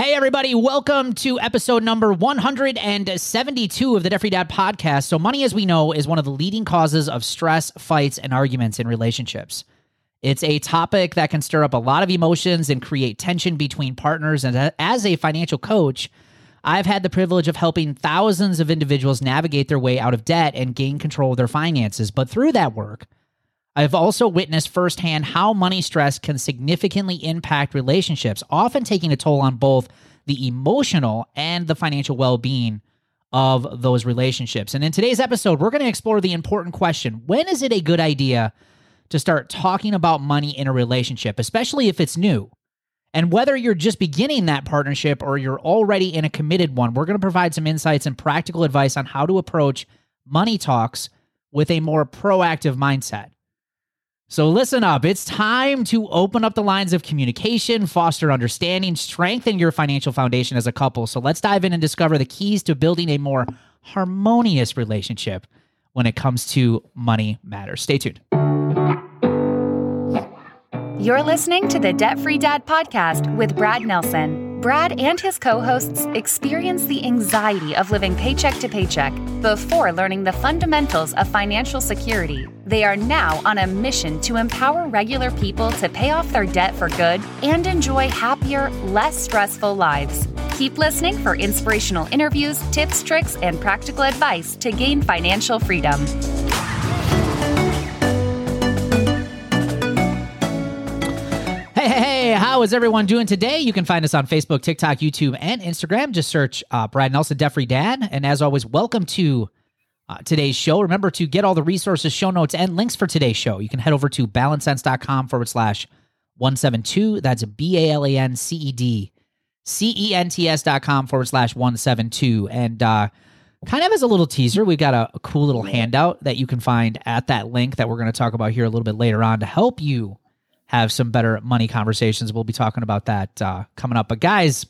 Hey, everybody, welcome to episode number 172 of the Debt Dad podcast. So, money, as we know, is one of the leading causes of stress, fights, and arguments in relationships. It's a topic that can stir up a lot of emotions and create tension between partners. And as a financial coach, I've had the privilege of helping thousands of individuals navigate their way out of debt and gain control of their finances. But through that work, I've also witnessed firsthand how money stress can significantly impact relationships, often taking a toll on both the emotional and the financial well being of those relationships. And in today's episode, we're going to explore the important question when is it a good idea to start talking about money in a relationship, especially if it's new? And whether you're just beginning that partnership or you're already in a committed one, we're going to provide some insights and practical advice on how to approach money talks with a more proactive mindset. So listen up. It's time to open up the lines of communication, foster understanding, strengthen your financial foundation as a couple. So let's dive in and discover the keys to building a more harmonious relationship when it comes to money matters. Stay tuned. You're listening to the Debt Free Dad podcast with Brad Nelson. Brad and his co hosts experience the anxiety of living paycheck to paycheck before learning the fundamentals of financial security. They are now on a mission to empower regular people to pay off their debt for good and enjoy happier, less stressful lives. Keep listening for inspirational interviews, tips, tricks, and practical advice to gain financial freedom. How is everyone doing today? You can find us on Facebook, TikTok, YouTube, and Instagram. Just search uh, Brad Nelson, Debt Free Dad. And as always, welcome to uh, today's show. Remember to get all the resources, show notes, and links for today's show. You can head over to balancedcents.com forward slash 172. That's B A L A N C E D C E N T S dot com forward slash 172. And uh, kind of as a little teaser, we've got a, a cool little handout that you can find at that link that we're going to talk about here a little bit later on to help you have some better money conversations. We'll be talking about that uh, coming up. But guys,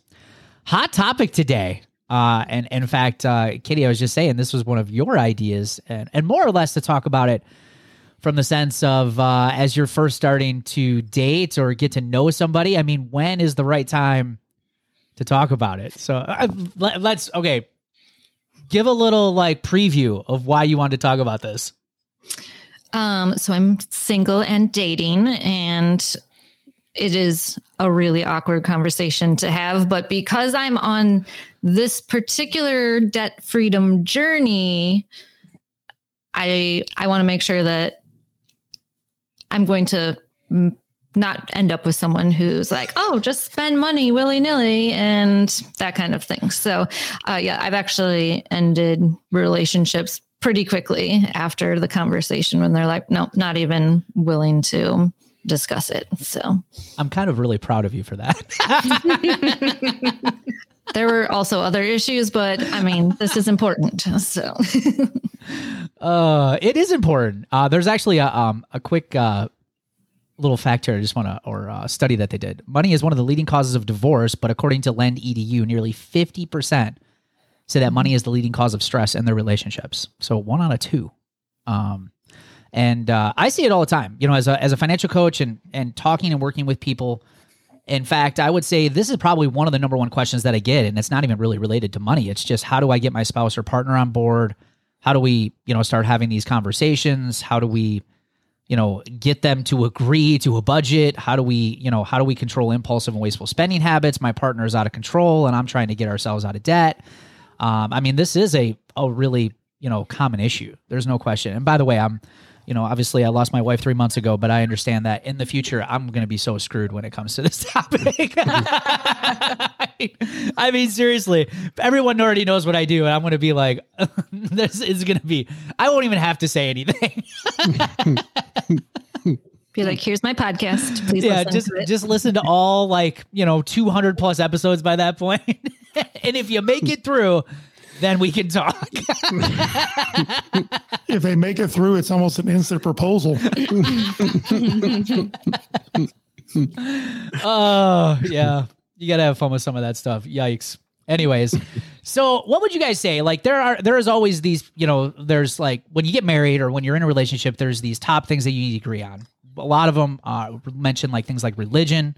hot topic today. Uh, and, and in fact, uh, Katie, I was just saying this was one of your ideas, and, and more or less to talk about it from the sense of uh, as you're first starting to date or get to know somebody. I mean, when is the right time to talk about it? So uh, let, let's okay, give a little like preview of why you wanted to talk about this. Um, so I'm single and dating, and it is a really awkward conversation to have. But because I'm on this particular debt freedom journey, I I want to make sure that I'm going to not end up with someone who's like, oh, just spend money willy nilly and that kind of thing. So, uh, yeah, I've actually ended relationships pretty quickly after the conversation when they're like, no, not even willing to discuss it. So I'm kind of really proud of you for that. there were also other issues, but I mean, this is important. So uh, it is important. Uh, there's actually a, um, a quick uh, little fact here. I just want to, or uh, study that they did. Money is one of the leading causes of divorce, but according to LendEDU, nearly 50% say that money is the leading cause of stress in their relationships. So one out of two. Um, and uh, I see it all the time. You know, as a as a financial coach and and talking and working with people. In fact, I would say this is probably one of the number one questions that I get, and it's not even really related to money. It's just how do I get my spouse or partner on board? How do we, you know, start having these conversations? How do we, you know, get them to agree to a budget? How do we, you know, how do we control impulsive and wasteful spending habits? My partner is out of control, and I'm trying to get ourselves out of debt. Um, I mean, this is a a really you know common issue. There's no question. And by the way, I'm you know obviously I lost my wife three months ago, but I understand that in the future I'm going to be so screwed when it comes to this topic. I mean, seriously, everyone already knows what I do, and I'm going to be like, this is going to be. I won't even have to say anything. Be like, here's my podcast. Please yeah, just just listen to all like you know 200 plus episodes by that point, and if you make it through, then we can talk. if they make it through, it's almost an instant proposal. oh yeah, you gotta have fun with some of that stuff. Yikes. Anyways, so what would you guys say? Like there are there is always these, you know, there's like when you get married or when you're in a relationship, there's these top things that you need to agree on a lot of them uh, mention like things like religion,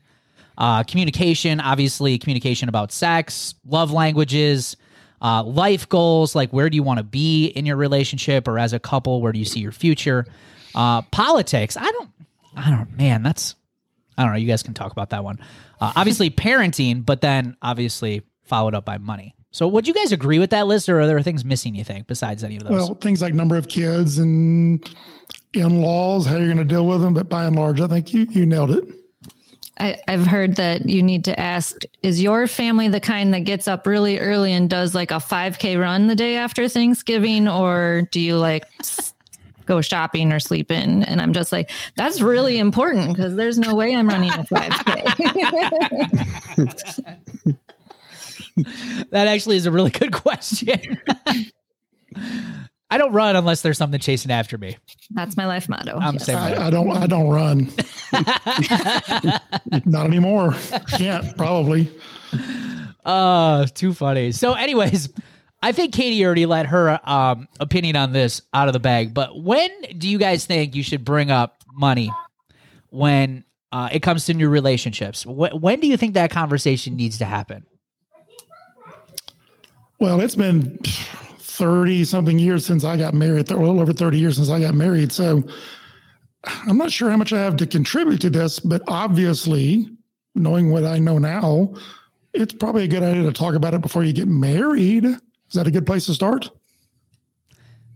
uh, communication, obviously, communication about sex, love languages, uh, life goals, like where do you want to be in your relationship or as a couple, where do you see your future? Uh, politics, I don't, I don't, man, that's, I don't know. You guys can talk about that one. Uh, obviously, parenting, but then obviously followed up by money. So, would you guys agree with that list, or are there things missing? You think besides any of those? Well, things like number of kids and in-laws, how you're going to deal with them. But by and large, I think you you nailed it. I, I've heard that you need to ask Is your family the kind that gets up really early and does like a 5K run the day after Thanksgiving? Or do you like go shopping or sleep in? And I'm just like, That's really important because there's no way I'm running a 5K. that actually is a really good question. I don't run unless there's something chasing after me. That's my life motto. I'm Yes. saying I, I don't I don't run. Not anymore. Can't probably. Uh, too funny. So, anyways, I think Katie already let her um opinion on this out of the bag. But when do you guys think you should bring up money when uh, it comes to new relationships? Wh- when do you think that conversation needs to happen? Well, it's been 30 something years since I got married, a little over 30 years since I got married. So I'm not sure how much I have to contribute to this, but obviously, knowing what I know now, it's probably a good idea to talk about it before you get married. Is that a good place to start?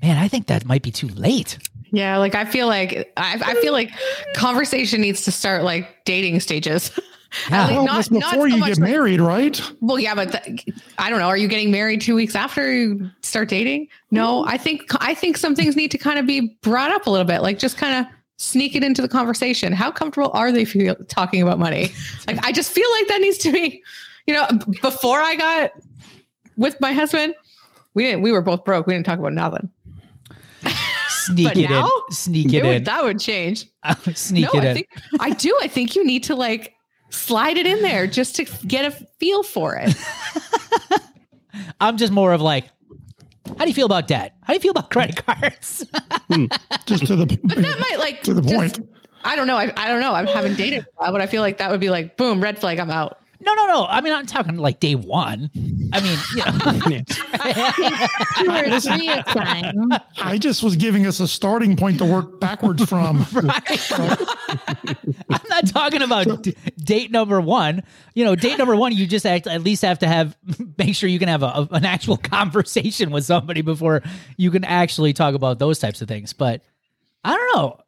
Man, I think that might be too late. Yeah, like I feel like I, I feel like conversation needs to start like dating stages. Yeah. At least Well, not- that's not before so you much get like- married, right? Well, yeah, but th- I don't know. Are you getting married two weeks after you start dating? No, I think I think some things need to kind of be brought up a little bit, like just kind of sneak it into the conversation. How comfortable are they feel, talking about money? Like, I just feel like that needs to be, you know, before I got with my husband, we didn't. We were both broke. We didn't talk about nothing. Sneak But it now, in. Sneak It it, would, in. that would change. Sneak no, it I in. think I do. I think you need to like slide it in there just to get a feel for it. I'm just more of like, how do you feel about debt? How do you feel about credit cards? Hmm. Just to the but That might like to the just- point. I don't know. I, I don't know. I haven't dated, but I feel like that would be like, boom, red flag. I'm out. No, no, no. I mean, I'm talking like day one. I mean, you know, Two or three at a time. I just was giving us a starting point to work backwards from. I'm not talking about d- date number one. You know, date number one, you just act, at least have to have make sure you can have a, a- an actual conversation with somebody before you can actually talk about those types of things. But I don't know.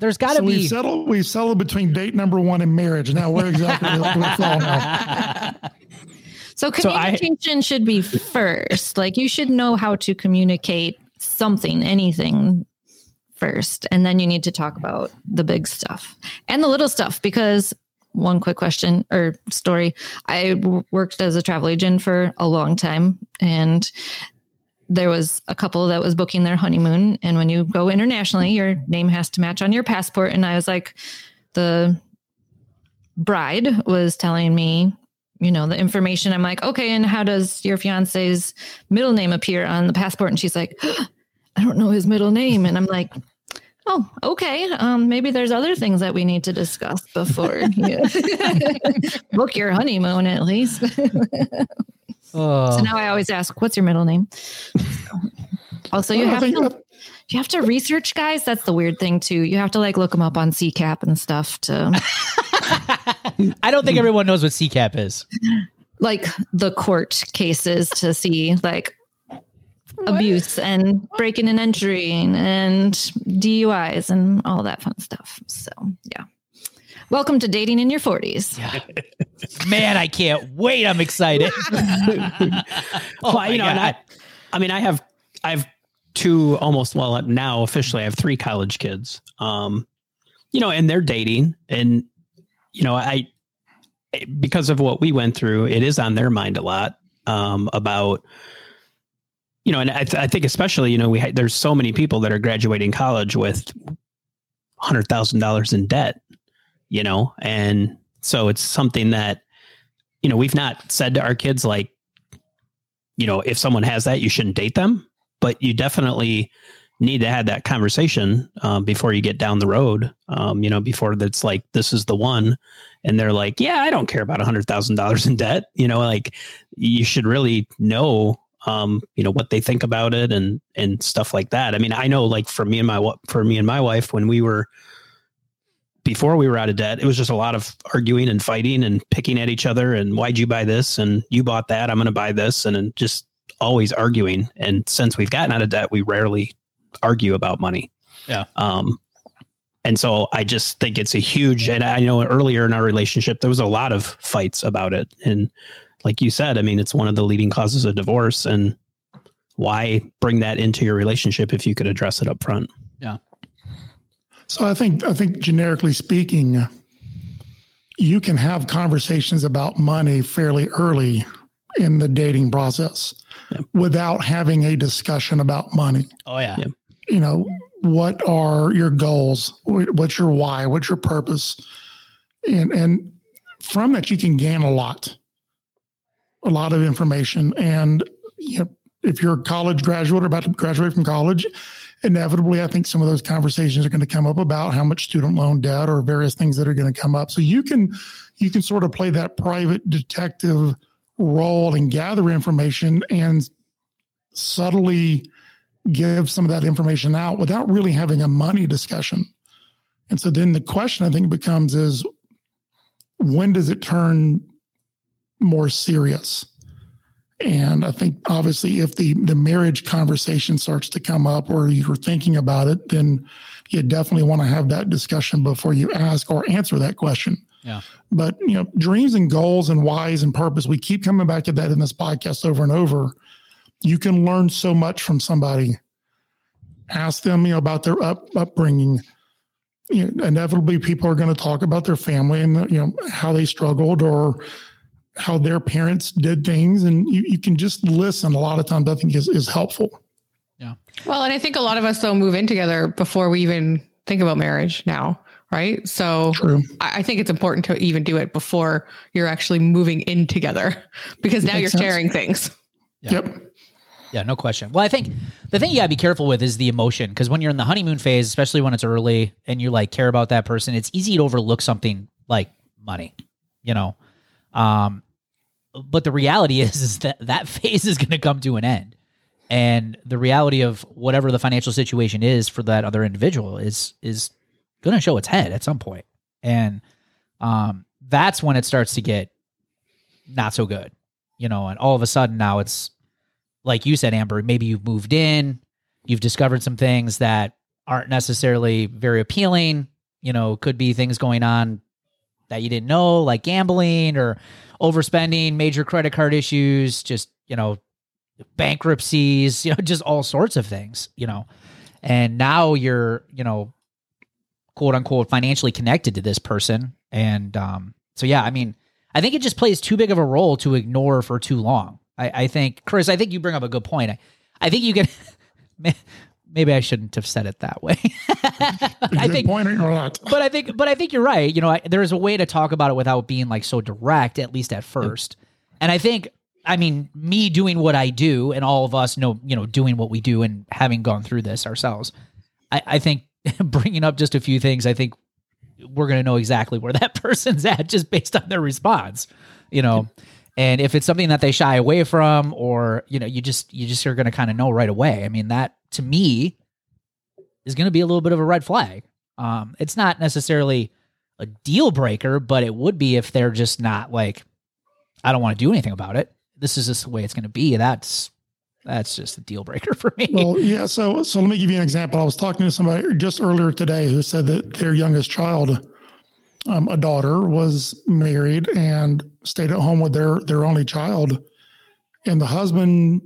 There's got to So be. we settled. We settled between date number one and marriage. Now, where exactly do we fall now? So So I- communication should be first. Like you should know how to communicate something, anything first. And then you need to talk about the big stuff and the little stuff because one quick question or story. I worked as a travel agent for a long time and there was a couple that was booking their honeymoon. And when you go internationally your name has to match on your passport. And I was like the bride was telling me you know the information. I'm like okay and how does your fiance's middle name appear on the passport? And she's like i don't know his middle name. And i'm like oh okay. Um maybe there's other things that we need to discuss before you book your honeymoon at least. Oh. so now i always ask what's your middle name? Also you have to you have to research guys. That's the weird thing too. You have to like look them up on ccap and stuff to I don't think everyone knows what CCAP is. like the court cases to see like abuse and breaking and entering and DUIs and all that fun stuff. So yeah. Welcome to dating in your 40s. Man, I can't wait. I'm excited. oh, Well, you know, and I, I mean, I have, I have two almost, well, now officially I have three college kids. Um, you know, and they're dating and, you know, I, because of what we went through, it is on their mind a lot, um, about, you know, and I, th- I think especially, you know, we ha- there's so many people that are graduating college with hundred thousand dollars in debt, you know, and so it's something that, you know, we've not said to our kids like, you know, if someone has that, you shouldn't date them, but you definitely, need to have that conversation um, before you get down the road. Um, you know, before that's like this is the one, and they're like, yeah, I don't care about a hundred thousand dollars in debt. You know, like you should really know, um, you know, what they think about it and and stuff like that. I mean, I know, like for me and my for me and my wife when we were before we were out of debt, it was just a lot of arguing and fighting and picking at each other. And why'd you buy this? And you bought that. I'm going to buy this. And, and just always arguing. And since we've gotten out of debt, we rarely argue about money. Yeah. Um, and so I just think it's a huge, and I know earlier in our relationship, there was a lot of fights about it. And like you said, I mean, it's one of the leading causes of divorce. And why bring that into your relationship if you could address it up front? Yeah. So I think I think generically speaking, you can have conversations about money fairly early in the dating process Yeah. without having a discussion about money. Oh yeah. Yeah. You know, what are your goals? What's your why? What's your purpose? And and from that you can gain a lot, a lot of information. And you know, if you're a college graduate or about to graduate from college, inevitably, I think some of those conversations are going to come up about how much student loan debt or various things that are going to come up. So you can you can sort of play that private detective role and gather information and subtly give some of that information out without really having a money discussion. And so then the question I think becomes is when does it turn more serious? And I think obviously if the the marriage conversation starts to come up or you're thinking about it, then you definitely want to have that discussion before you ask or answer that question. Yeah. But you know, dreams and goals and whys and purpose, we keep coming back to that in this podcast over and over. You can learn so much from somebody. Ask them, you know, about their up, upbringing. You know, inevitably, people are going to talk about their family and you know how they struggled or how their parents did things, and you, you can just listen. A lot of times, I think is is helpful. Yeah well, and I think a lot of us though move in together before we even think about marriage now, right? So True. I I think it's important to even do it before you're actually moving in together because now Makes you're sense. sharing things. Yeah. Yep. Yeah, no question. Well, I think the thing you gotta be careful with is the emotion because when you're in the honeymoon phase, especially when it's early and you like care about that person, it's easy to overlook something like money, you know. Um, but the reality is, is that that phase is going to come to an end, and the reality of whatever the financial situation is for that other individual is is going to show its head at some point, and um, that's when it starts to get not so good, you know. And all of a sudden now it's like you said, Amber, maybe you've moved in, you've discovered some things that aren't necessarily very appealing. You know, could be things going on that you didn't know, like gambling or overspending, major credit card issues, just, you know, bankruptcies, you know, just all sorts of things, you know. And now you're, you know, quote unquote financially connected to this person. And um, so yeah, I mean, I think it just plays too big of a role to ignore for too long. I, I think, Chris, I think you bring up a good point. I, I think you can. Maybe I shouldn't have said it that way. I think, point or not. but I think, but I think you're right. You know, I, there is a way to talk about it without being like so direct, at least at first. And I think, I mean, me doing what I do, and all of us know, you know, doing what we do, and having gone through this ourselves, I, I think bringing up just a few things, I think we're going to know exactly where that person's at just based on their response, you know. And if it's something that they shy away from, or you know, you just you just are going to kind of know right away. I mean, that to me is going to be a little bit of a red flag. Um, it's not necessarily a deal breaker, but it would be if they're just not like, I don't want to do anything about it. This is just the way it's going to be. That's that's just a deal breaker for me. Well, yeah. So, so let me give you an example. I was talking to somebody just earlier today who said that their youngest child, um, a daughter, was married and stayed at home with their their only child, and the husband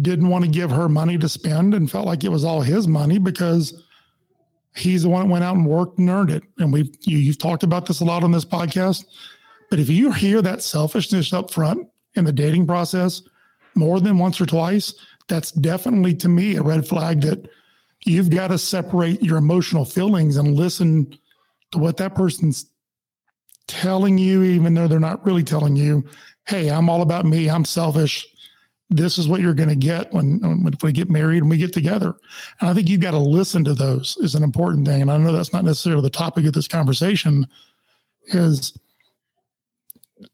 didn't want to give her money to spend and felt like it was all his money because he's the one that went out and worked and earned it. And we've you, you've talked about this a lot on this podcast. But if you hear that selfishness up front in the dating process more than once or twice, that's definitely to me a red flag that you've got to separate your emotional feelings and listen to what that person's telling you, even though they're not really telling you, hey, I'm all about me, I'm selfish. This is what you're going to get when, when if we get married and we get together. And I think you've got to listen to those is an important thing. And I know that's not necessarily the topic of this conversation. Is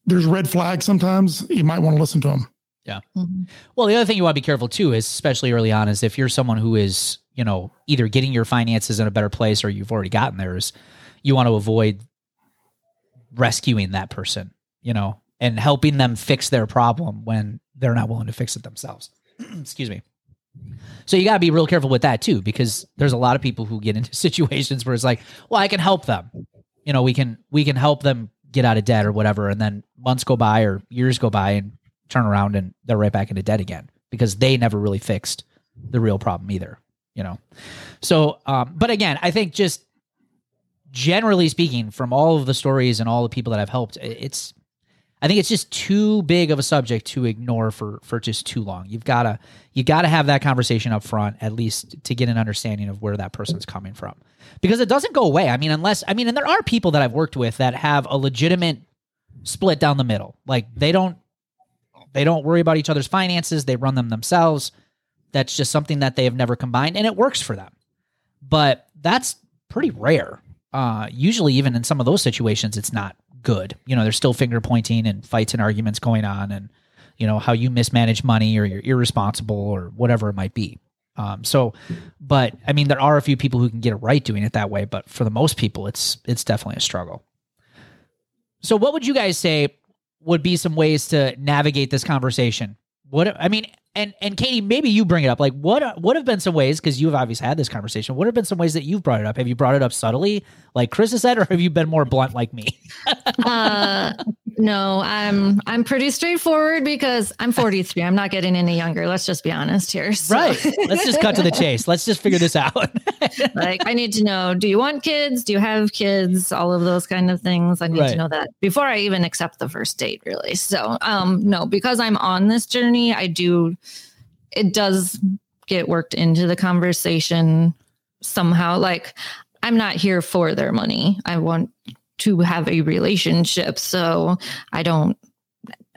there's red flags sometimes you might want to listen to them. Yeah. Mm-hmm. Well, the other thing you want to be careful too is, especially early on, is if you're someone who is, you know, either getting your finances in a better place or you've already gotten theirs, you want to avoid rescuing that person, you know, and helping them fix their problem when they're not willing to fix it themselves. Excuse me. So you got to be real careful with that too, because there's a lot of people who get into situations where it's like, well, I can help them. You know, we can we can help them get out of debt or whatever, and then months go by or years go by and turn around and they're right back into debt again because they never really fixed the real problem either. You know, so um, but again, I think just generally speaking, from all of the stories and all the people that I've helped, it's I think it's just too big of a subject to ignore for for just too long. You've got to you got to have that conversation up front at least to get an understanding of where that person's coming from. Because it doesn't go away. I mean, unless I mean, and there are people that I've worked with that have a legitimate split down the middle. Like they don't they don't worry about each other's finances, they run them themselves. That's just something that they have never combined and it works for them. But that's pretty rare. Uh, usually even in some of those situations it's not good. You know, there's still finger pointing and fights and arguments going on, and you know how you mismanage money or you're irresponsible or whatever it might be. Um, so, but I mean, there are a few people who can get it right doing it that way, but for the most people, it's it's definitely a struggle. So, what would you guys say would be some ways to navigate this conversation? What I mean, and and Katie, maybe you bring it up. Like, what what have been some ways? Because you've obviously had this conversation. What have been some ways that you've brought it up? Have you brought it up subtly, like Chris has said, or have you been more blunt like me? uh, no, I'm I'm pretty straightforward because I'm 43. I'm not getting any younger. Let's just be honest here. So. Right. Let's just cut to the chase. Let's just figure this out. like I need to know, do you want kids? Do you have kids? All of those kind of things. I need right. to know that before I even accept the first date, really. So um no, because I'm on this journey, I do it does get worked into the conversation somehow. Like I'm not here for their money. I want to have a relationship. So I don't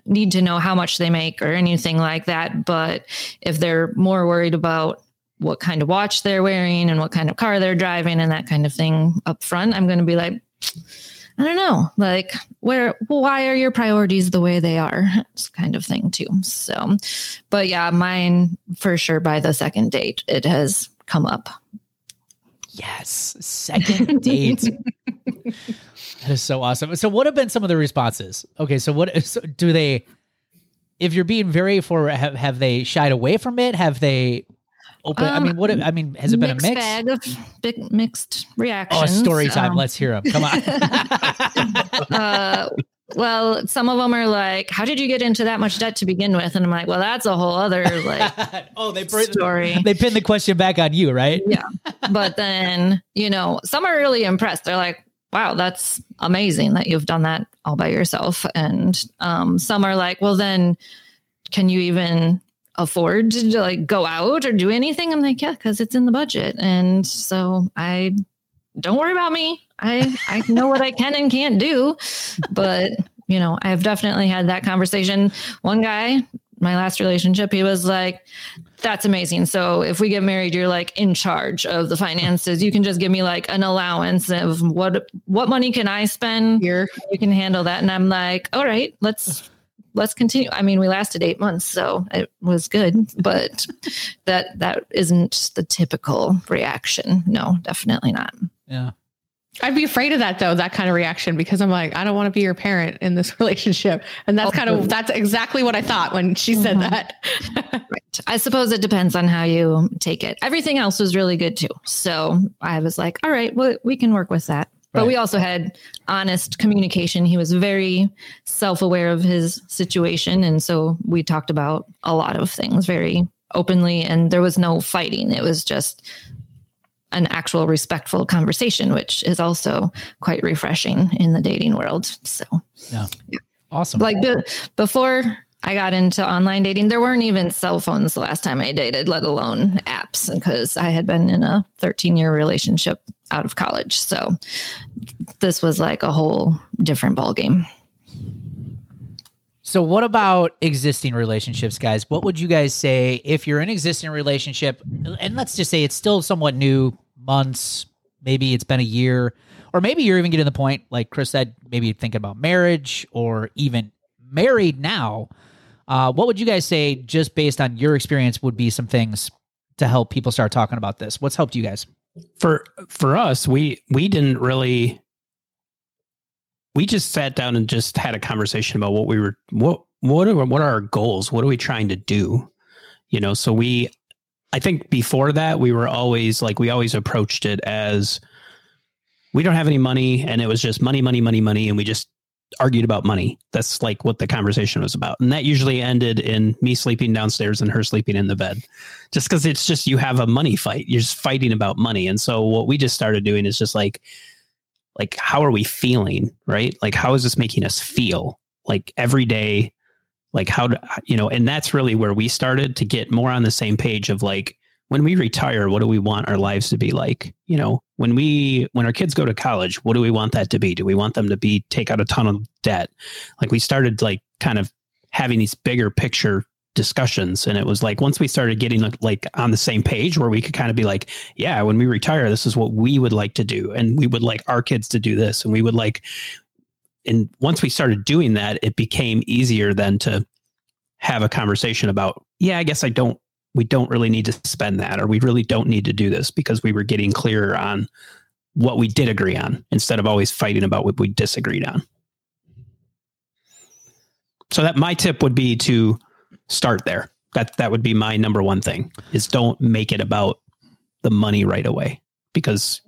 need to know how much they make or anything like that. But if they're more worried about what kind of watch they're wearing and what kind of car they're driving and that kind of thing up front, I'm going to be like, I don't know, like where, why are your priorities the way they are? It's kind of thing too. So, but yeah, mine for sure by the second date, it has come up. Yes. Second date. That is so awesome. So, what have been some of the responses? Okay, so what so do they? If you're being very for, have, have they shied away from it? Have they open? Um, I mean, what? I mean, has it been a mix? Bag of big mixed reactions. Oh, story time. Um, Let's hear them. Come on. uh, well, some of them are like, "How did you get into that much debt to begin with?" And I'm like, "Well, that's a whole other like oh, they story." They pin the question back on you, right? yeah. But then you know, some are really impressed. They're like, wow, that's amazing that you've done that all by yourself. And um, some are like, well, then can you even afford to like go out or do anything? I'm like, yeah, because it's in the budget. And so I don't worry about me. I I know what I can and can't do. But you know, I've definitely had that conversation. One guy my last relationship, he was like, that's amazing. So if we get married, you're like in charge of the finances. You can just give me like an allowance of what what money can I spend here. You can handle that. And I'm like, all right, let's let's continue. I mean, we lasted eight months, so it was good, but that that isn't the typical reaction. No, definitely not. Yeah. I'd be afraid of that though, that kind of reaction, because I'm like, I don't want to be your parent in this relationship. And that's oh, kind of that's exactly what I thought when she said mm-hmm. that. right. I suppose it depends on how you take it. Everything else was really good too. So I was like, all right, well, we can work with that. But right. we also had honest communication. He was very self aware of his situation. And so we talked about a lot of things very openly, and there was no fighting. It was just an actual respectful conversation, which is also quite refreshing in the dating world. So, yeah, awesome. Like the, before I got into online dating, there weren't even cell phones the last time I dated, let alone apps, because I had been in a 13 year relationship out of college. So, this was like a whole different ballgame. So, what about existing relationships, guys? What would you guys say if you're in an existing relationship, and let's just say it's still somewhat new, months, maybe it's been a year, or maybe you're even getting the point, like Chris said, maybe thinking about marriage or even married now. Uh, what would you guys say, just based on your experience, would be some things to help people start talking about this? What's helped you guys? For for us, we we didn't really we just sat down and just had a conversation about what we were what what are what are our goals? What are we trying to do? You know, so we I think before that we were always like we always approached it as we don't have any money and it was just money money money money and we just argued about money. That's like what the conversation was about. And that usually ended in me sleeping downstairs and her sleeping in the bed. Just because it's just you have a money fight. You're just fighting about money. And so what we just started doing is just like like how are we feeling, right? Like how is this making us feel? Like every day like how do you know, and that's really where we started to get more on the same page of like when we retire, what do we want our lives to be like? You know, when we when our kids go to college, what do we want that to be? Do we want them to be take out a ton of debt? Like we started like kind of having these bigger picture discussions and it was like once we started getting like on the same page where we could kind of be like yeah when we retire this is what we would like to do and we would like our kids to do this and we would like and once we started doing that it became easier then to have a conversation about yeah i guess i don't we don't really need to spend that or we really don't need to do this because we were getting clearer on what we did agree on instead of always fighting about what we disagreed on. So that my tip would be to start there. That that would be my number one thing is don't make it about the money right away because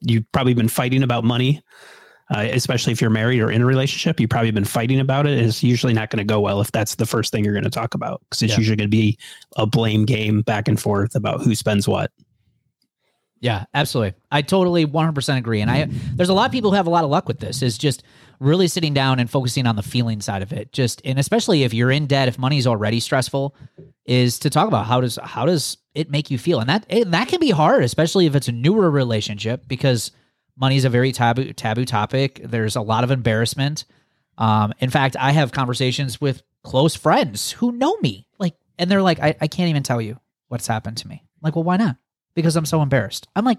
you've probably been fighting about money uh, especially if you're married or in a relationship, you've probably been fighting about it. It's usually not going to go well if that's the first thing you're going to talk about because it's yeah. usually going to be a blame game back and forth about who spends what. Yeah, absolutely. I totally 100% agree. And I there's a lot of people who have a lot of luck with this is just really sitting down and focusing on the feeling side of it. Just and especially if you're in debt, if money's already stressful, is to talk about how does how does it make you feel? And that and that can be hard, especially if it's a newer relationship because money is a very taboo taboo topic. There's a lot of embarrassment. Um, in fact, I have conversations with close friends who know me, like, and they're like, I, I can't even tell you what's happened to me. I'm like, well, why not? Because I'm so embarrassed. I'm like,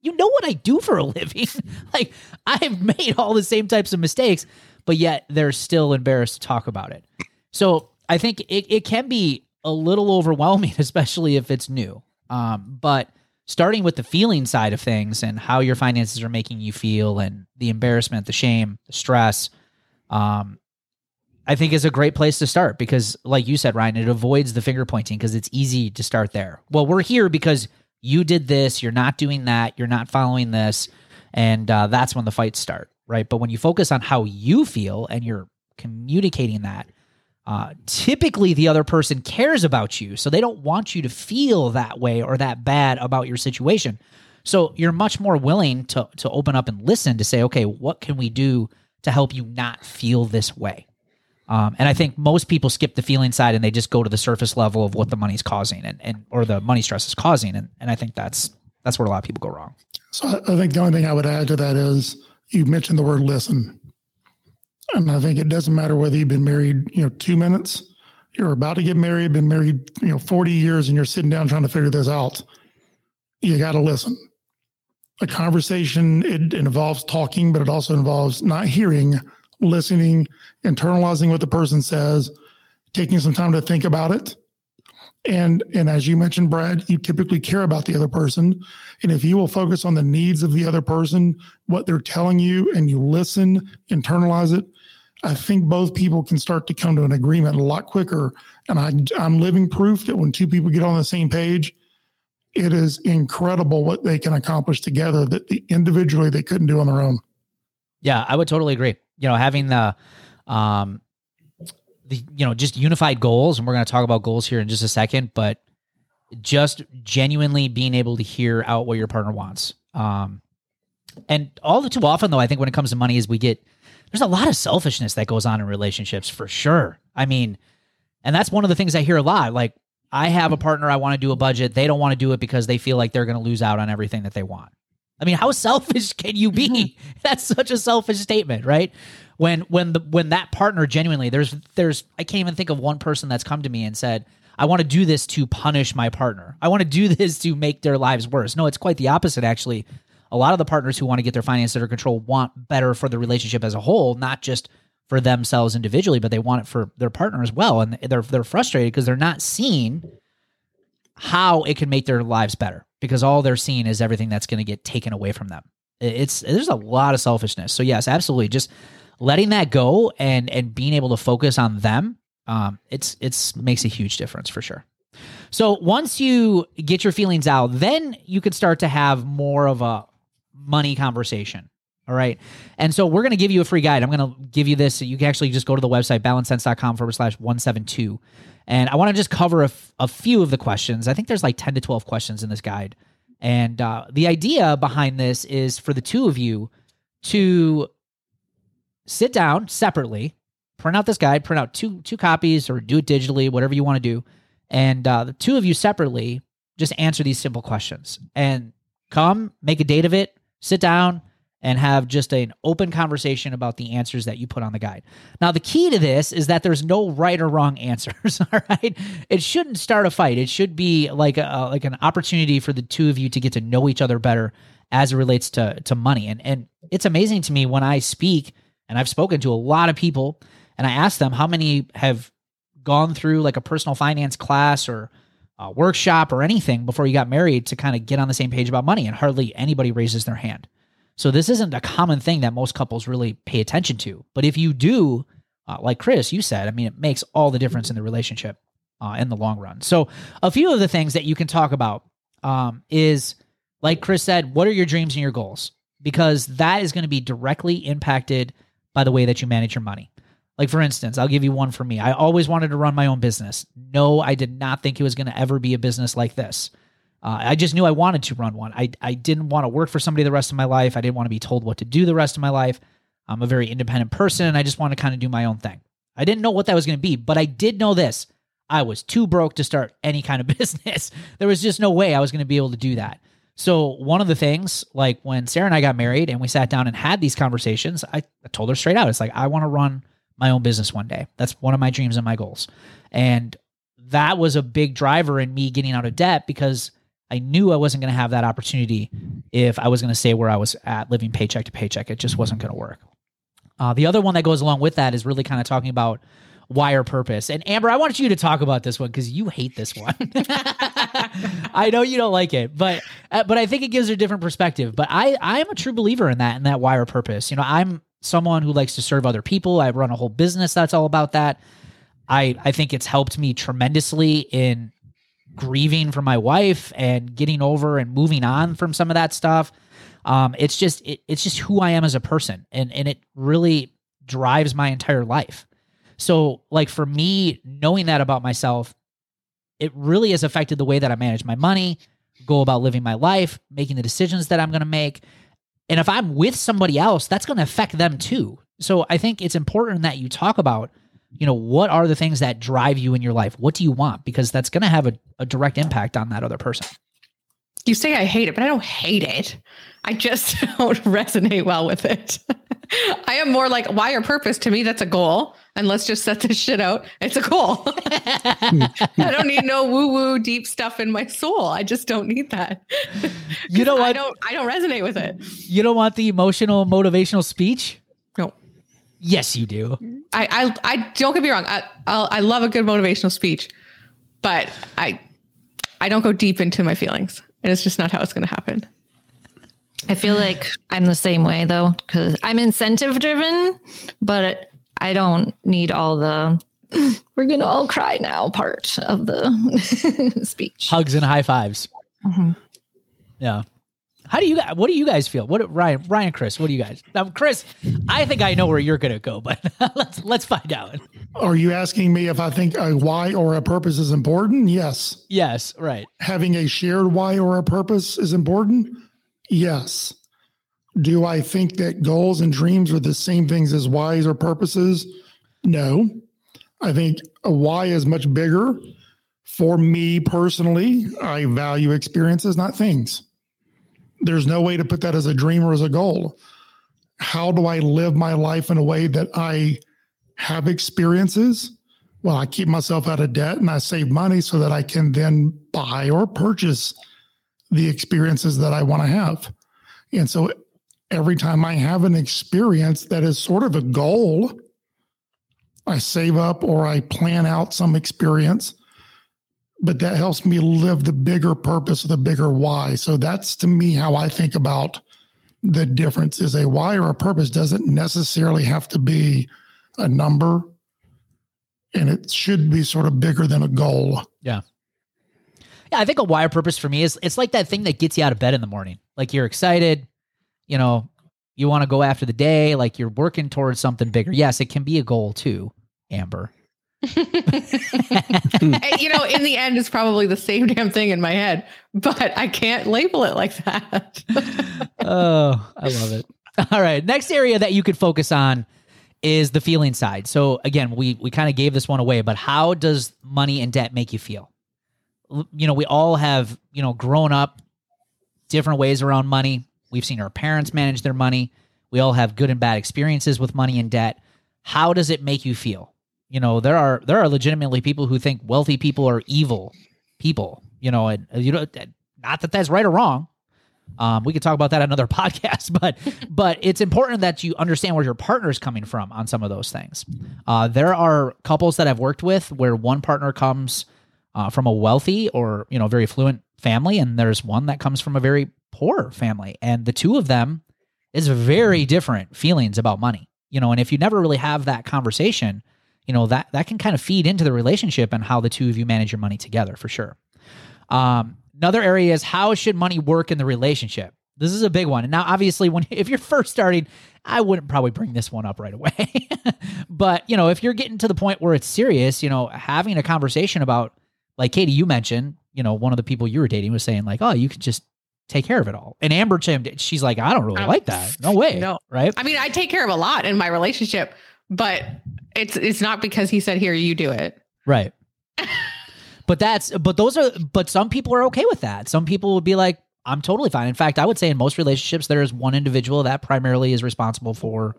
you know what I do for a living. like, I've made all the same types of mistakes, but yet they're still embarrassed to talk about it. So I think it, it can be a little overwhelming, especially if it's new. Um, but starting with the feeling side of things and how your finances are making you feel and the embarrassment, the shame, the stress, um, I think is a great place to start because, like you said, Ryan, it avoids the finger pointing because it's easy to start there. Well, we're here because you did this, you're not doing that, you're not following this, and uh, that's when the fights start, right? But when you focus on how you feel and you're communicating that, uh, typically the other person cares about you so they don't want you to feel that way or that bad about your situation. So you're much more willing to to open up and listen to say okay what can we do to help you not feel this way? Um, and i think most people skip the feeling side and they just go to the surface level of what the money's causing and, and or the money stress is causing and, and i think that's that's where a lot of people go wrong. So i think the only thing i would add to that is you mentioned the word listen and I think it doesn't matter whether you've been married, you know, two minutes, you're about to get married, been married, you know, 40 years, and you're sitting down trying to figure this out. You got to listen. A conversation, it, it involves talking, but it also involves not hearing, listening, internalizing what the person says, taking some time to think about it. And and as you mentioned, Brad, you typically care about the other person. And if you will focus on the needs of the other person, what they're telling you, and you listen, internalize it, I think both people can start to come to an agreement a lot quicker. And I, I'm living proof that when two people get on the same page, it is incredible what they can accomplish together that individually they couldn't do on their own. Yeah, I would totally agree. You know, having the, um, the you know just unified goals, and we're going to talk about goals here in just a second, but just genuinely being able to hear out what your partner wants. Um, and all the too often, though, I think when it comes to money, is we get there's a lot of selfishness that goes on in relationships for sure. I mean, and that's one of the things I hear a lot. Like, I have a partner, I want to do a budget. They don't want to do it because they feel like they're going to lose out on everything that they want. I mean, how selfish can you be? Mm-hmm. That's such a selfish statement, right? when when the when that partner genuinely there's there's I can't even think of one person that's come to me and said I want to do this to punish my partner. I want to do this to make their lives worse. No, it's quite the opposite actually. A lot of the partners who want to get their finances under control want better for the relationship as a whole, not just for themselves individually, but they want it for their partner as well. And they're they're frustrated because they're not seeing how it can make their lives better because all they're seeing is everything that's going to get taken away from them. It's there's a lot of selfishness. So yes, absolutely, just letting that go and and being able to focus on them, um, it's it's makes a huge difference for sure. So once you get your feelings out, then you can start to have more of a money conversation. All right. And so we're going to give you a free guide. I'm going to give you this. So you can actually just go to the website, balancedcents.com forward slash 172. And I want to just cover a, f- a few of the questions. I think there's like 10 to 12 questions in this guide. And uh, the idea behind this is for the two of you to sit down separately, print out this guide, print out two two copies, or do it digitally, whatever you want to do, and uh, the two of you separately just answer these simple questions and come make a date of it, sit down, and have just an open conversation about the answers that you put on the guide. Now, the key to this is that there's no right or wrong answers. All right, it shouldn't start a fight. It should be like a uh, like an opportunity for the two of you to get to know each other better as it relates to to money. And and it's amazing to me when I speak, and I've spoken to a lot of people, and I ask them how many have gone through like a personal finance class or a workshop or anything before you got married to kind of get on the same page about money, and hardly anybody raises their hand. So this isn't a common thing that most couples really pay attention to. But if you do, uh, like Chris, you said, I mean, it makes all the difference in the relationship uh, in the long run. So a few of the things that you can talk about um, is, like Chris said, what are your dreams and your goals? Because that is going to be directly impacted by the way that you manage your money. Like, for instance, I'll give you one for me. I always wanted to run my own business. No, I did not think it was going to ever be a business like this. Uh, I just knew I wanted to run one. I, I didn't want to work for somebody the rest of my life. I didn't want to be told what to do the rest of my life. I'm a very independent person and I just want to kind of do my own thing. I didn't know what that was going to be, but I did know this. I was too broke to start any kind of business. there was just no way I was going to be able to do that. So, one of the things, like when Sarah and I got married and we sat down and had these conversations, I, I told her straight out, it's like, I want to run my own business one day. That's one of my dreams and my goals. And that was a big driver in me getting out of debt because I knew I wasn't going to have that opportunity if I was going to stay where I was at, living paycheck to paycheck. It just wasn't going to work. Uh, the other one that goes along with that is really kind of talking about why or purpose. And Amber, I want you to talk about this one because you hate this one. I know you don't like it, but uh, but I think it gives a different perspective. But I I am a true believer in that in that why or purpose. You know, I'm someone who likes to serve other people. I run a whole business that's all about that. I I think it's helped me tremendously in grieving for my wife and getting over and moving on from some of that stuff. Um, it's just it, it's just who I am as a person, and and it really drives my entire life. So, like for me, knowing that about myself, it really has affected the way that I manage my money, go about living my life, making the decisions that I'm going to make. And if I'm with somebody else, that's going to affect them too. So I think it's important that you talk about, you know, what are the things that drive you in your life? What do you want? Because that's going to have a, a direct impact on that other person. You say I hate it, but I don't hate it. I just don't resonate well with it. I am more like why or purpose to me. That's a goal. And let's just set this shit out. It's a goal. I don't need no woo woo deep stuff in my soul. I just don't need that. You know what? I don't. I don't resonate with it. You don't want the emotional, motivational speech? No. Yes, you do. I. I. I don't get me wrong. I. I'll, I love a good motivational speech, but I. I don't go deep into my feelings, and it's just not how it's going to happen. I feel like I'm the same way though, because I'm incentive driven, but I don't need all the we're gonna all cry now part of the speech. Hugs and high 5s Mhm. Yeah. How do you guys? What do you guys feel? What Ryan? Ryan, Chris? What do you guys? Now, Chris, I think I know where you're gonna go, but let's let's find out. Are you asking me if I think a why or a purpose is important? Yes. Yes, right. Having a shared why or a purpose is important? Yes. Do I think that goals and dreams are the same things as whys or purposes? No. I think a why is much bigger. For me personally, I value experiences, not things. There's no way to put that as a dream or as a goal. how do I live my life in a way that I have experiences? Well, I keep myself out of debt and I save money so that I can then buy or purchase the experiences that I want to have. And so every time I have an experience that is sort of a goal, I save up or I plan out some experience, but that helps me live the bigger purpose, the bigger why. So that's to me how I think about the difference is a why or a purpose doesn't necessarily have to be a number and it should be sort of bigger than a goal. Yeah. Yeah, I think a why or purpose for me is it's like that thing that gets you out of bed in the morning. Like you're excited, you know, you want to go after the day, like you're working towards something bigger. Yes, it can be a goal too, Amber. Uh, you know, in the end, it's probably the same damn thing in my head, but I can't label it like that. oh, I love it. All right. Next area that you could focus on is the feeling side. So again, we we kind of gave this one away, but how does money and debt make you feel? You know, we all have, you know, grown up different ways around money. We've seen our parents manage their money. We all have good and bad experiences with money and debt. How does it make you feel? You know, there are there are legitimately people who think wealthy people are evil people. You know, and you know, not that that's right or wrong. Um, we could talk about that another podcast, but but it's important that you understand where your partner is coming from on some of those things. Uh, there are couples that I've worked with where one partner comes uh, from a wealthy or you know very affluent family, and there's one that comes from a very poor family, and the two of them is very different feelings about money. You know, and if you never really have that conversation, you know that that can kind of feed into the relationship and how the two of you manage your money together for sure. Um, another area is how should money work in the relationship? This is a big one. And now, obviously, when if you're first starting, I wouldn't probably bring this one up right away. but you know, if you're getting to the point where it's serious, you know, having a conversation about, like Katie, you mentioned, you know, one of the people you were dating was saying like, oh, you could just take care of it all. And Amber chimed, she's like, I don't really um, like that. No way. No. Right. I mean, I take care of a lot in my relationship, but it's it's not because he said, here, you do it. Right. but that's but those are but some people are okay with that. Some people would be like, I'm totally fine. In fact, I would say in most relationships, there is one individual that primarily is responsible for,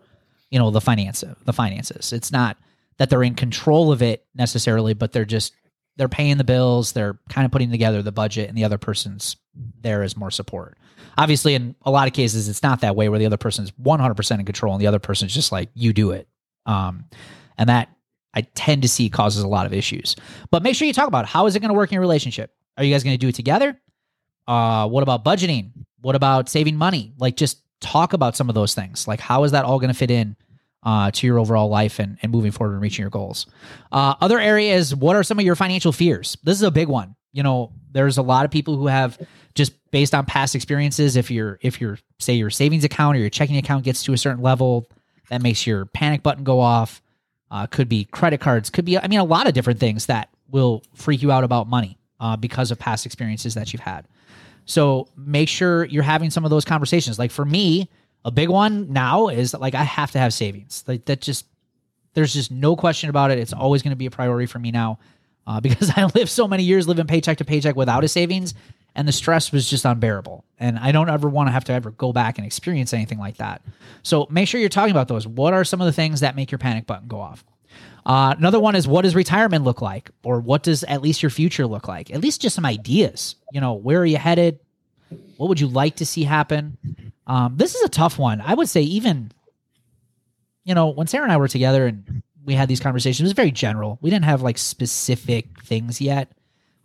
you know, the finance the finances. It's not that they're in control of it necessarily, but they're just they're paying the bills, they're kind of putting together the budget, and the other person's there as more support. Obviously, in a lot of cases, it's not that way where the other person's 100% in control and the other person's just like, you do it. Um, and that I tend to see causes a lot of issues. But make sure you talk about how is it going to work in your relationship? Are you guys going to do it together? Uh, what about budgeting? What about saving money? Like just talk about some of those things. Like how is that all going to fit in uh, to your overall life and, and moving forward and reaching your goals? Uh, other areas, what are some of your financial fears? This is a big one. You know, there's a lot of people who have just based on past experiences. If you're, if you're, say your savings account or your checking account gets to a certain level, that makes your panic button go off. Uh, could be credit cards, could be, I mean, a lot of different things that will freak you out about money uh, because of past experiences that you've had. So make sure you're having some of those conversations. Like for me, a big one now is like I have to have savings. Like that just, there's just no question about it. It's always going to be a priority for me now uh, because I lived so many years living paycheck to paycheck without a savings and the stress was just unbearable. And I don't ever want to have to ever go back and experience anything like that. So make sure you're talking about those. What are some of the things that make your panic button go off? Uh, another one is what does retirement look like, or what does at least your future look like? At least just some ideas. You know, where are you headed? What would you like to see happen? Um, this is a tough one. I would say even, you know, when Sarah and I were together and we had these conversations, it was very general. We didn't have like specific things yet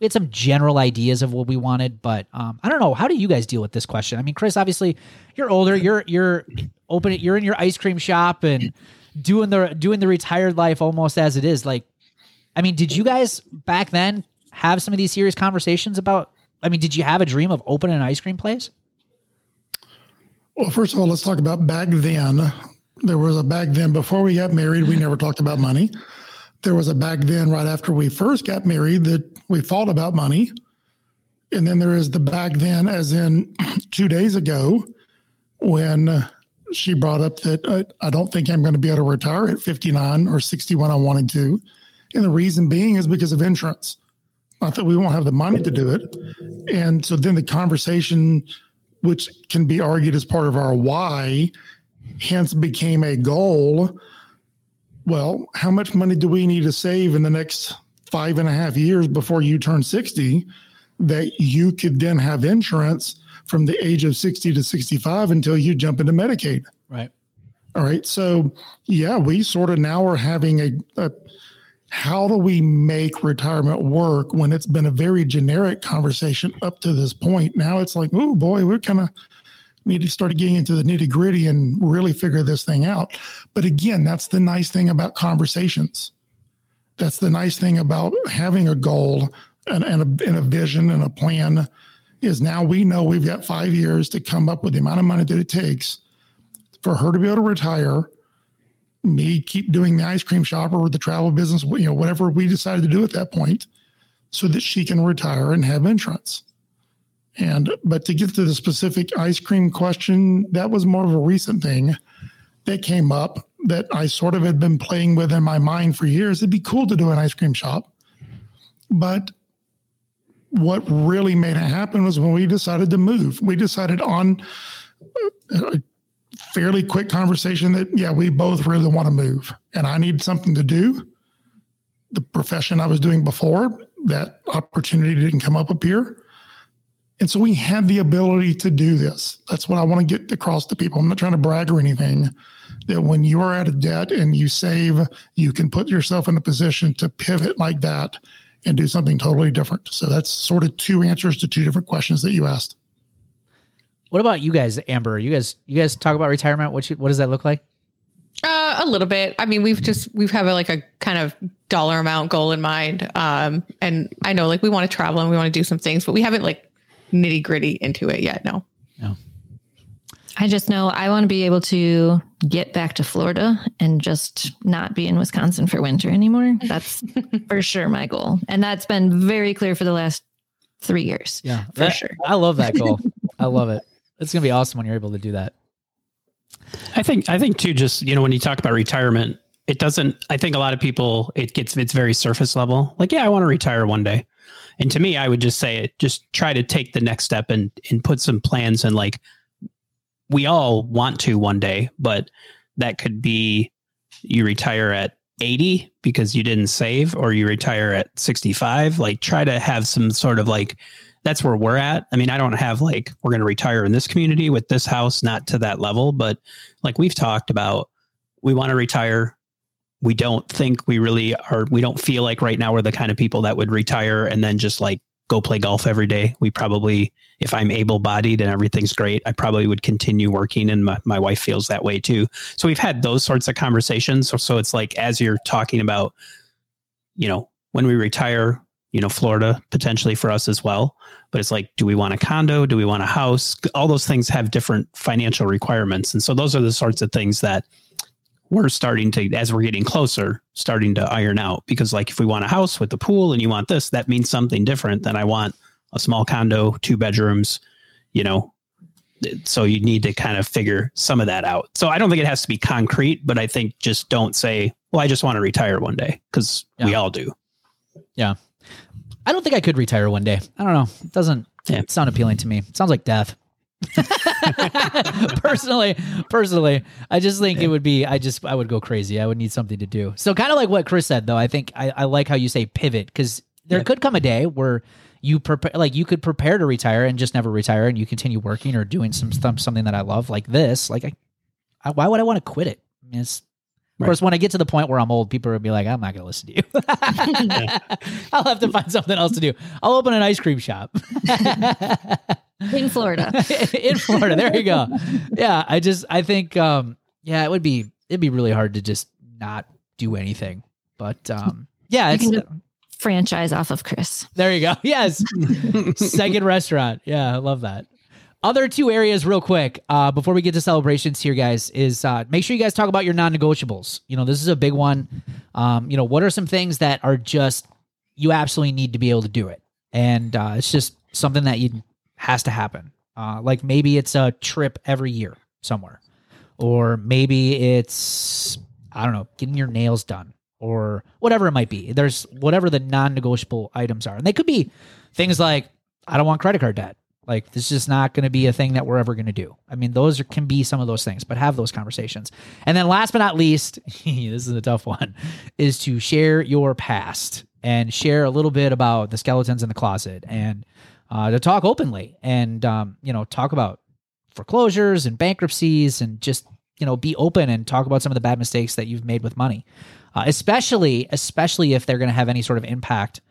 we had some general ideas of what we wanted, but um, I don't know. How do you guys deal with this question? I mean, Chris, obviously you're older. You're you're open. You're in your ice cream shop and doing the doing the retired life almost as it is. Like, I mean, did you guys back then have some of these serious conversations about? I mean, did you have a dream of opening an ice cream place? Well, first of all, let's talk about back then. There was a back then before we got married. We never talked about money there was a back then right after we first got married that we fought about money. And then there is the back then, as in two days ago, when she brought up that uh, I don't think I'm going to be able to retire at 59 or 61 I wanted to. And the reason being is because of insurance. Not that we won't have the money to do it. And so then the conversation, which can be argued as part of our why, hence became a goal. Well, how much money do we need to save in the next five and a half years before you turn 60 that you could then have insurance from the age of 60 to 65 until you jump into Medicaid? Right. All right. So, yeah, we sort of now are having a, a how do we make retirement work when it's been a very generic conversation up to this point? Now it's like, oh boy, we're kind of need to start getting into the nitty gritty and really figure this thing out. But again, that's the nice thing about conversations. That's the nice thing about having a goal and, and, a, and a vision and a plan is now we know we've got five years to come up with the amount of money that it takes for her to be able to retire me keep doing the ice cream shop or the travel business, you know, whatever we decided to do at that point, so that she can retire and have insurance. And but to get to the specific ice cream question, that was more of a recent thing that came up that I sort of had been playing with in my mind for years. It'd be cool to do an ice cream shop. But what really made it happen was when we decided to move. We decided on a fairly quick conversation that, yeah, we both really want to move and I need something to do. The profession I was doing before, that opportunity didn't come up up here. And so we had the ability to do this. That's what I want to get across to people. I'm not trying to brag or anything. That when you are out of debt and you save, you can put yourself in a position to pivot like that and do something totally different. So that's sort of two answers to two different questions that you asked. What about you guys, Amber? You guys, you guys talk about retirement. What you, what does that look like? Uh, a little bit. I mean, we've just we've have a, like a kind of dollar amount goal in mind. Um, and I know like we want to travel and we want to do some things, but we haven't like nitty gritty into it yet. No. No. I just know I want to be able to get back to Florida and just not be in Wisconsin for winter anymore. That's for sure my goal. And that's been very clear for the last three years. Yeah, for that- sure. I love that goal. I love it. It's gonna be awesome when you're able to do that. I think I think too. Just you know, when you talk about retirement, it doesn't. I think a lot of people it gets it's very surface level. Like, yeah, I want to retire one day. And to me, I would just say it. Just try to take the next step and and put some plans and like we all want to one day, but that could be you retire at 80 because you didn't save or you retire at 65 like try to have some sort of like that's where we're at i mean i don't have like we're going to retire in this community with this house not to that level but like we've talked about we want to retire we don't think we really are we don't feel like right now we're the kind of people that would retire and then just like go play golf every day. We probably if i'm able bodied and everything's great i probably would continue working and my, my wife feels that way too. So we've had those sorts of conversations. So, so it's like as you're talking about you know when we retire you know florida potentially for us as well but it's like do we want a condo? Do we want a house? All those things have different financial requirements. And so those are the sorts of things that we're starting to as we're getting closer starting to iron out because like if we want a house with the pool and you want this that means something different than i want a small condo two bedrooms you know so you need to kind of figure some of that out so i don't think it has to be concrete but i think just don't say well i just want to retire one day because we all do Yeah. I don't think I could retire one day. I don't know. It doesn't Yeah. sound appealing to me. It sounds like death. personally, personally, I just think it would be. I just I would go crazy. I would need something to do. So kind of like what Chris said, though. I think I, I like how you say pivot because there Yeah. could come a day where you prepare, like you could prepare to retire and just never retire, and you continue working or doing some stuff, something that I love, like this. Like, I, I why would I want to quit it? I mean, it's, of course, when I get to the point where I'm old, people will be like, "I'm not going to listen to you." I'll have to find something else to do. I'll open an ice cream shop In Florida. in Florida. There you go. Yeah, I just I think um yeah, it would be it'd be really hard to just not do anything. But um yeah, it's can Franchise off of Chris. there you go. Yes. Second restaurant. Yeah, I love that. Other two areas, real quick, uh, before we get to celebrations here, guys, is uh, make sure you guys talk about your non negotiables. You know, this is a big one. Um, you know, what are some things that are just, you absolutely need to be able to do it? And uh, it's just something that you has to happen. Uh, like maybe it's a trip every year somewhere, or maybe it's, I don't know, getting your nails done or whatever it might be. There's whatever the non negotiable items are. And they could be things like, I don't want credit card debt. Like this is not going to be a thing that we're ever going to do. I mean, those are, can be some of those things, but have those conversations. And then last but not least, this is a tough one, is to share your past and share a little bit about the skeletons in the closet and uh, to talk openly and um, you know talk about foreclosures and bankruptcies and just you know be open and talk about some of the bad mistakes that you've made with money. Uh, especially especially if they're going to have any sort of impact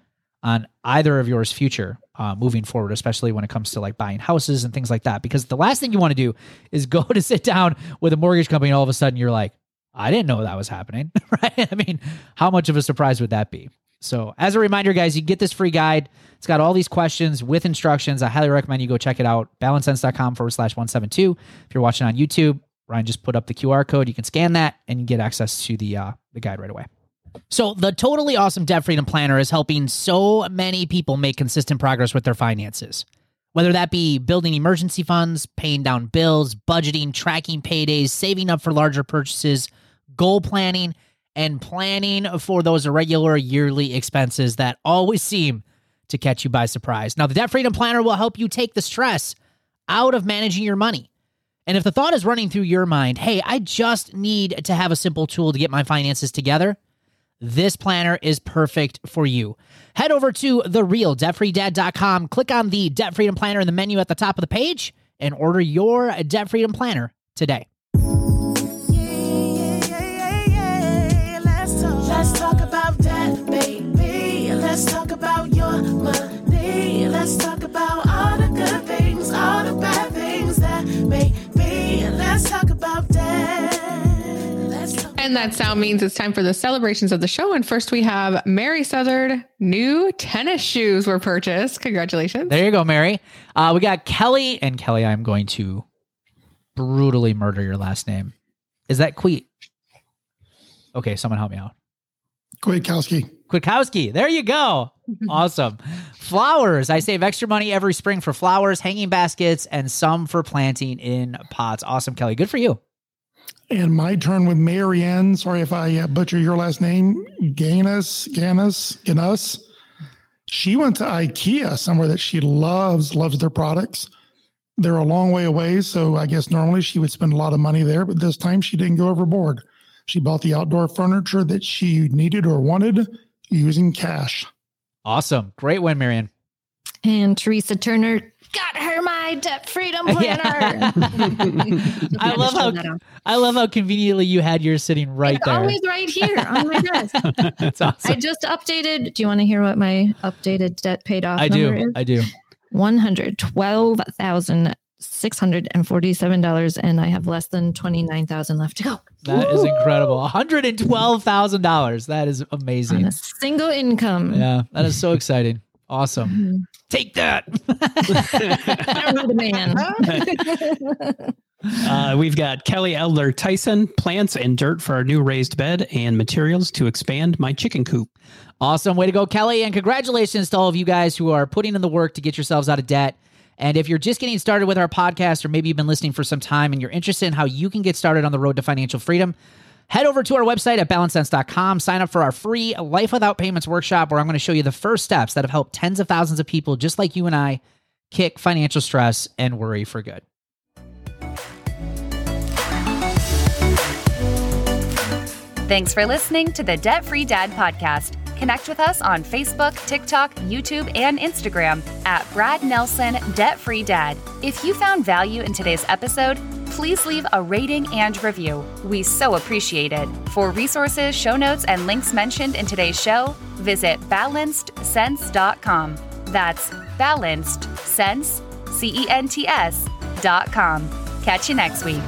on either of yours future uh, moving forward especially when it comes to like buying houses and things like that. Because the last thing you want to do is go to sit down with a mortgage company and all of a sudden you're like i didn't know that was happening. Right? I mean how much of a surprise would that be? So as a reminder guys you get this free guide it's got all these questions with instructions. I highly recommend you go check it out. Balancedcents.com forward slash 172 if you're watching on youtube ryan just put up the qr code. You can scan that and get access to the uh, the guide right away. So, the totally awesome debt freedom planner is helping so many people make consistent progress with their finances. Whether that be building emergency funds, paying down bills, budgeting, tracking paydays, saving up for larger purchases, goal planning, and planning for those irregular yearly expenses that always seem to catch you by surprise. Now, the Debt Freedom Planner will help you take the stress out of managing your money. And if the thought is running through your mind, hey, I just need to have a simple tool to get my finances together this planner is perfect for you. Head over to therealdebtfreedad.com, click on the Debt Freedom Planner in the menu at the top of the page, and order your Debt Freedom Planner today. Let's talk about your money. Let's talk about all the good things, all the bad things that may be. Let's talk about that. Talk And that sound means it's time for the celebrations of the show. And first, we have Mary Southard. New tennis shoes were purchased. Congratulations. There you go, Mary. Uh, we got Kelly, and Kelly, I'm going to brutally murder your last name. Is that Queet? Okay, someone help me out. Kwiatkowski. Kwiatkowski. There you go. awesome. Flowers. I save extra money every spring for flowers, hanging baskets, and some for planting in pots. Awesome, Kelly. Good for you. And my turn with Marianne. Sorry if I uh, butcher your last name. Ganis, Ganis, Ganis. She went to IKEA, somewhere that she loves, loves their products. They're a long way away. So I guess normally she would spend a lot of money there, but this time she didn't go overboard. She bought the outdoor furniture that she needed or wanted using cash. Awesome. Great win, Marion. And Teresa Turner got her my debt freedom planner. I love how I love how conveniently you had yours sitting right It's there. always right here on my desk. That's awesome. I just updated. Do you want to hear what my updated debt paid off I number do. is? I do. One hundred twelve thousand six hundred and forty-seven dollars, and I have less than twenty-nine thousand left to go That is incredible. One hundred and twelve thousand dollars. That is on amazing. a single income. Yeah, that is so exciting. Awesome. Mhm. Take that. I don't the man. Uh, we've got Kelly Elder Tyson, plants and dirt for our new raised bed, and materials to expand my chicken coop. Awesome. Way to go, Kelly. And congratulations to all of you guys who are putting in the work to get yourselves out of debt. And if you're just getting started with our podcast, or maybe you've been listening for some time and you're interested in how you can get started on the road to financial freedom, head over to our website at balancedcents.com. Sign up for our free Life Without Payments workshop, where I'm going to show you the first steps that have helped tens of thousands of people just like you and I kick financial stress and worry for good. Thanks for listening to the Debt Free Dad podcast. Connect with us on Facebook, TikTok, YouTube, and Instagram at Brad Nelson Debt Free Dad. If you found value in today's episode, please leave a rating and review. We so appreciate it. For resources, show notes, and links mentioned in today's show, visit balancedcents.com. That's balanced cents, C E N T S dot com. Catch you next week.